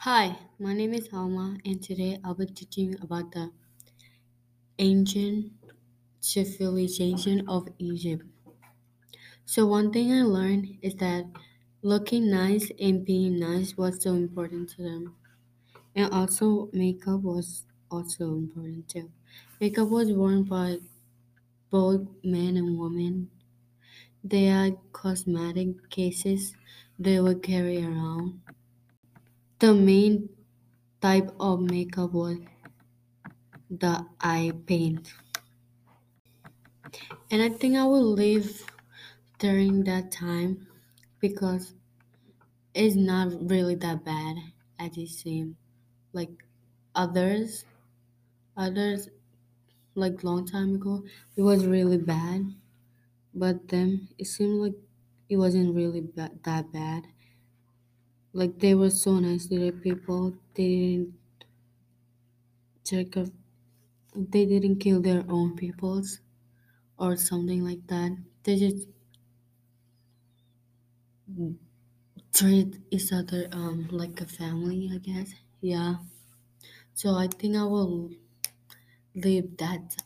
Hi, my name is Alma, and today I'll be teaching about the ancient civilization of Egypt. So, one thing I learned is that looking nice and being nice was so important to them, and also makeup was also important too. Makeup was worn by both men and women. They had cosmetic cases they would carry around. The main type of makeup was the eye paint. And I think I will live during that time because it's not really that bad as it seems. Like others, others like long time ago, it was really bad. But then it seemed like it wasn't really ba- that bad. Like they were so nice to the people. They didn't check up. They didn't kill their own peoples or something like that. They just treat each other um like a family, I guess. Yeah. So I think I will live that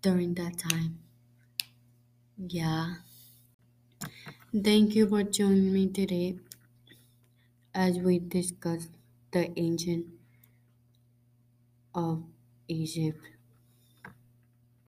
during that time. Yeah. Thank you for joining me today as we discuss the ancient of Egypt.